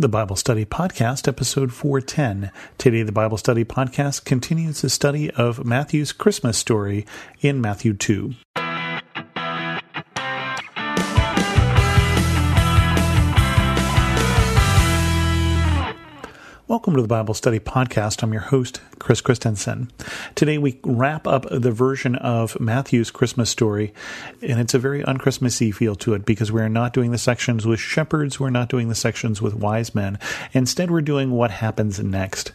the Bible Study Podcast, episode 410. Today, the Bible Study Podcast continues the study of Matthew's Christmas story in Matthew 2. Welcome to the Bible Study Podcast. I'm your host, Chris Christensen. Today we wrap up the version of Matthew's Christmas story, and it's a very unchristmassy feel to it because we're not doing the sections with shepherds, we're not doing the sections with wise men. Instead, we're doing what happens next.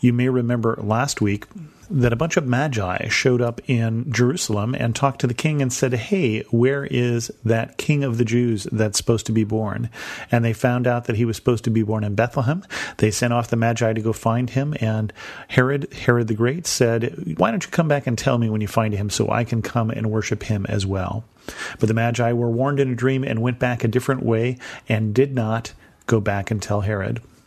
You may remember last week that a bunch of magi showed up in Jerusalem and talked to the king and said, Hey, where is that king of the Jews that's supposed to be born? And they found out that he was supposed to be born in Bethlehem. They sent off the magi to go find him. And Herod, Herod the Great said, Why don't you come back and tell me when you find him so I can come and worship him as well? But the magi were warned in a dream and went back a different way and did not go back and tell Herod.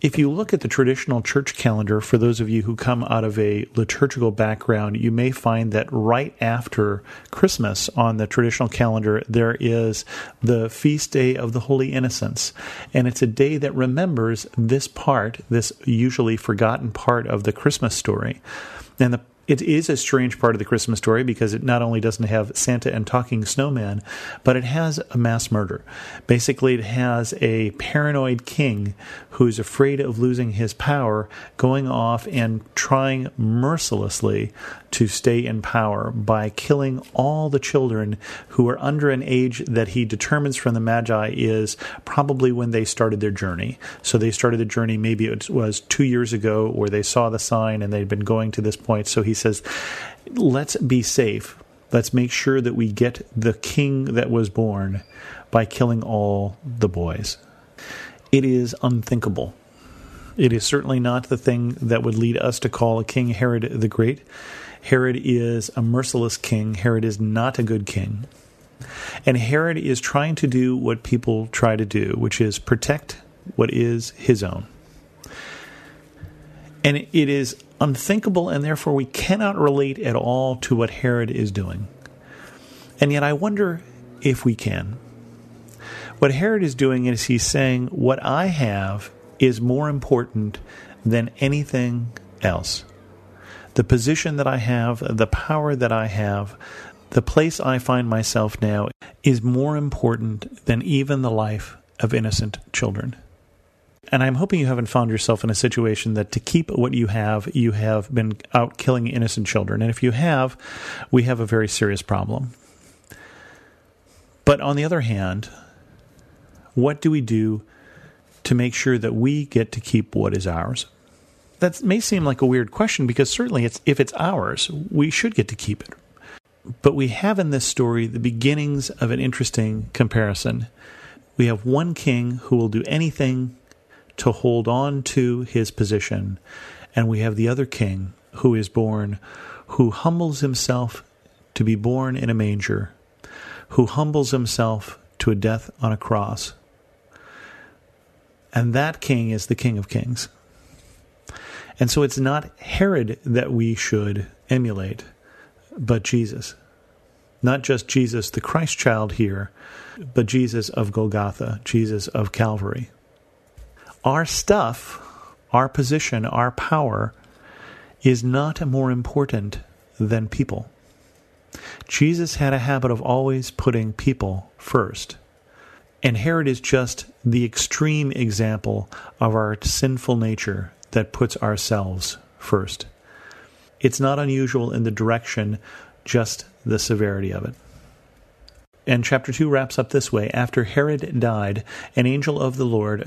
If you look at the traditional church calendar, for those of you who come out of a liturgical background, you may find that right after Christmas on the traditional calendar, there is the feast day of the Holy Innocents. And it's a day that remembers this part, this usually forgotten part of the Christmas story. And the it is a strange part of the Christmas story because it not only doesn't have Santa and talking snowman, but it has a mass murder. Basically, it has a paranoid king who's afraid of losing his power going off and trying mercilessly to stay in power by killing all the children who are under an age that he determines from the Magi is probably when they started their journey. So they started the journey, maybe it was two years ago, where they saw the sign and they'd been going to this point. So he says, let's be safe. Let's make sure that we get the king that was born by killing all the boys. It is unthinkable. It is certainly not the thing that would lead us to call a king Herod the Great. Herod is a merciless king. Herod is not a good king. And Herod is trying to do what people try to do, which is protect what is his own. And it is unthinkable, and therefore we cannot relate at all to what Herod is doing. And yet I wonder if we can. What Herod is doing is he's saying, What I have is more important than anything else the position that I have, the power that I have, the place I find myself now is more important than even the life of innocent children. And I'm hoping you haven't found yourself in a situation that to keep what you have, you have been out killing innocent children. And if you have, we have a very serious problem. But on the other hand, what do we do to make sure that we get to keep what is ours? that may seem like a weird question because certainly it's if it's ours, we should get to keep it. But we have in this story the beginnings of an interesting comparison. We have one king who will do anything to hold on to his position, and we have the other king who is born, who humbles himself to be born in a manger, who humbles himself to a death on a cross. And that king is the King of Kings. And so it's not Herod that we should emulate, but Jesus. Not just Jesus, the Christ child here, but Jesus of Golgotha, Jesus of Calvary. Our stuff, our position, our power is not more important than people. Jesus had a habit of always putting people first. And Herod is just the extreme example of our sinful nature that puts ourselves first. it's not unusual in the direction, just the severity of it. And chapter 2 wraps up this way After Herod died, an angel of the Lord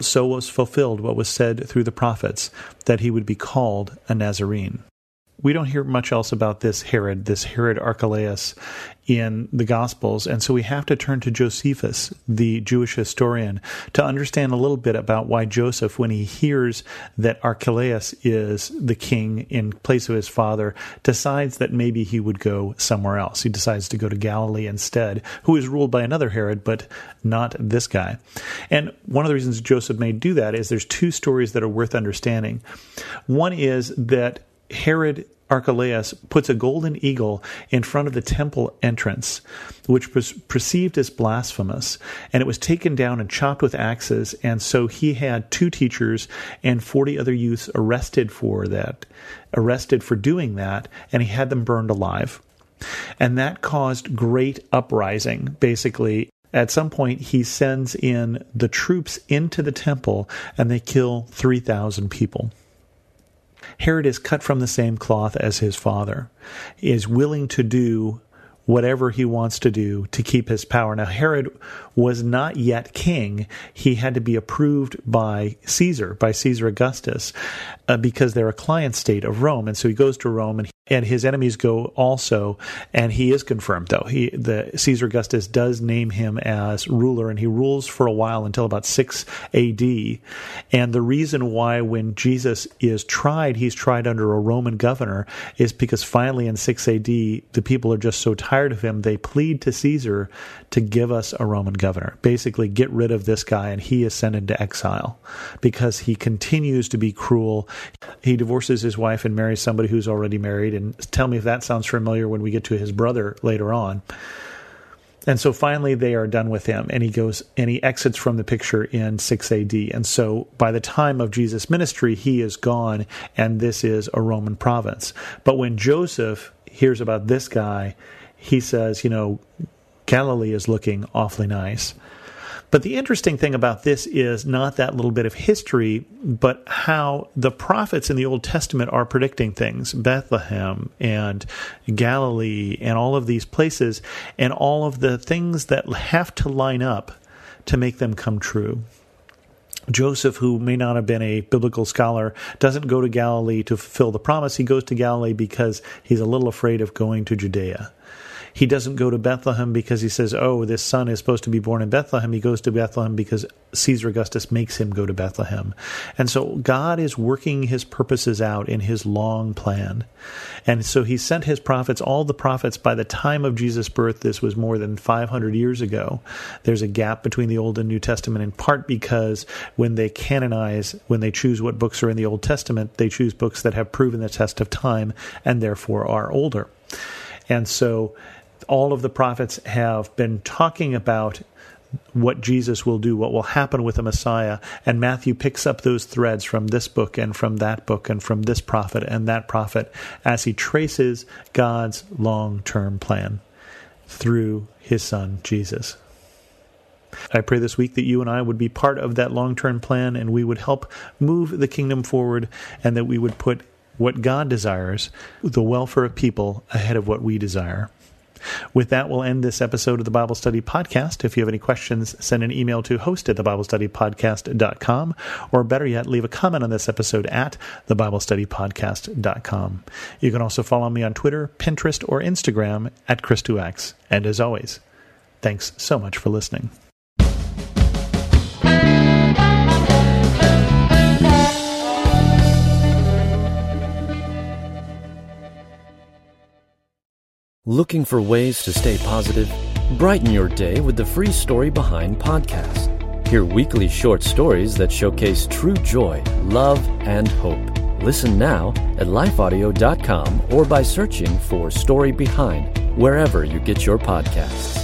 So was fulfilled what was said through the prophets, that he would be called a Nazarene we don't hear much else about this Herod, this Herod Archelaus in the Gospels. And so we have to turn to Josephus, the Jewish historian, to understand a little bit about why Joseph, when he hears that Archelaus is the king in place of his father, decides that maybe he would go somewhere else. He decides to go to Galilee instead, who is ruled by another Herod, but not this guy. And one of the reasons Joseph may do that is there's two stories that are worth understanding. One is that Herod Archelaus puts a golden eagle in front of the temple entrance, which was perceived as blasphemous, and it was taken down and chopped with axes. And so he had two teachers and 40 other youths arrested for that, arrested for doing that, and he had them burned alive. And that caused great uprising, basically. At some point, he sends in the troops into the temple and they kill 3,000 people. Herod is cut from the same cloth as his father, is willing to do whatever he wants to do to keep his power. Now, Herod was not yet king. He had to be approved by Caesar, by Caesar Augustus, uh, because they're a client state of Rome. And so he goes to Rome and and his enemies go also, and he is confirmed though. He the Caesar Augustus does name him as ruler, and he rules for a while until about six A.D. And the reason why when Jesus is tried, he's tried under a Roman governor, is because finally in six A.D. the people are just so tired of him they plead to Caesar to give us a Roman governor. Basically, get rid of this guy, and he is sent into exile because he continues to be cruel. He divorces his wife and marries somebody who's already married and tell me if that sounds familiar when we get to his brother later on. And so finally they are done with him and he goes and he exits from the picture in 6 AD. And so by the time of Jesus' ministry, he is gone and this is a Roman province. But when Joseph hears about this guy, he says, you know, Galilee is looking awfully nice. But the interesting thing about this is not that little bit of history, but how the prophets in the Old Testament are predicting things Bethlehem and Galilee and all of these places, and all of the things that have to line up to make them come true. Joseph, who may not have been a biblical scholar, doesn't go to Galilee to fulfill the promise. He goes to Galilee because he's a little afraid of going to Judea. He doesn't go to Bethlehem because he says, oh, this son is supposed to be born in Bethlehem. He goes to Bethlehem because Caesar Augustus makes him go to Bethlehem. And so God is working his purposes out in his long plan. And so he sent his prophets, all the prophets, by the time of Jesus' birth, this was more than 500 years ago. There's a gap between the Old and New Testament in part because when they canonize, when they choose what books are in the Old Testament, they choose books that have proven the test of time and therefore are older. And so all of the prophets have been talking about what Jesus will do, what will happen with the Messiah. And Matthew picks up those threads from this book and from that book and from this prophet and that prophet as he traces God's long term plan through his son, Jesus. I pray this week that you and I would be part of that long term plan and we would help move the kingdom forward and that we would put what God desires, the welfare of people, ahead of what we desire. With that, we'll end this episode of the Bible Study Podcast. If you have any questions, send an email to host at thebiblestudypodcast.com, or better yet, leave a comment on this episode at thebiblestudypodcast.com. You can also follow me on Twitter, Pinterest, or Instagram at Chris2X. And as always, thanks so much for listening. Looking for ways to stay positive? Brighten your day with the free Story Behind podcast. Hear weekly short stories that showcase true joy, love, and hope. Listen now at lifeaudio.com or by searching for Story Behind wherever you get your podcasts.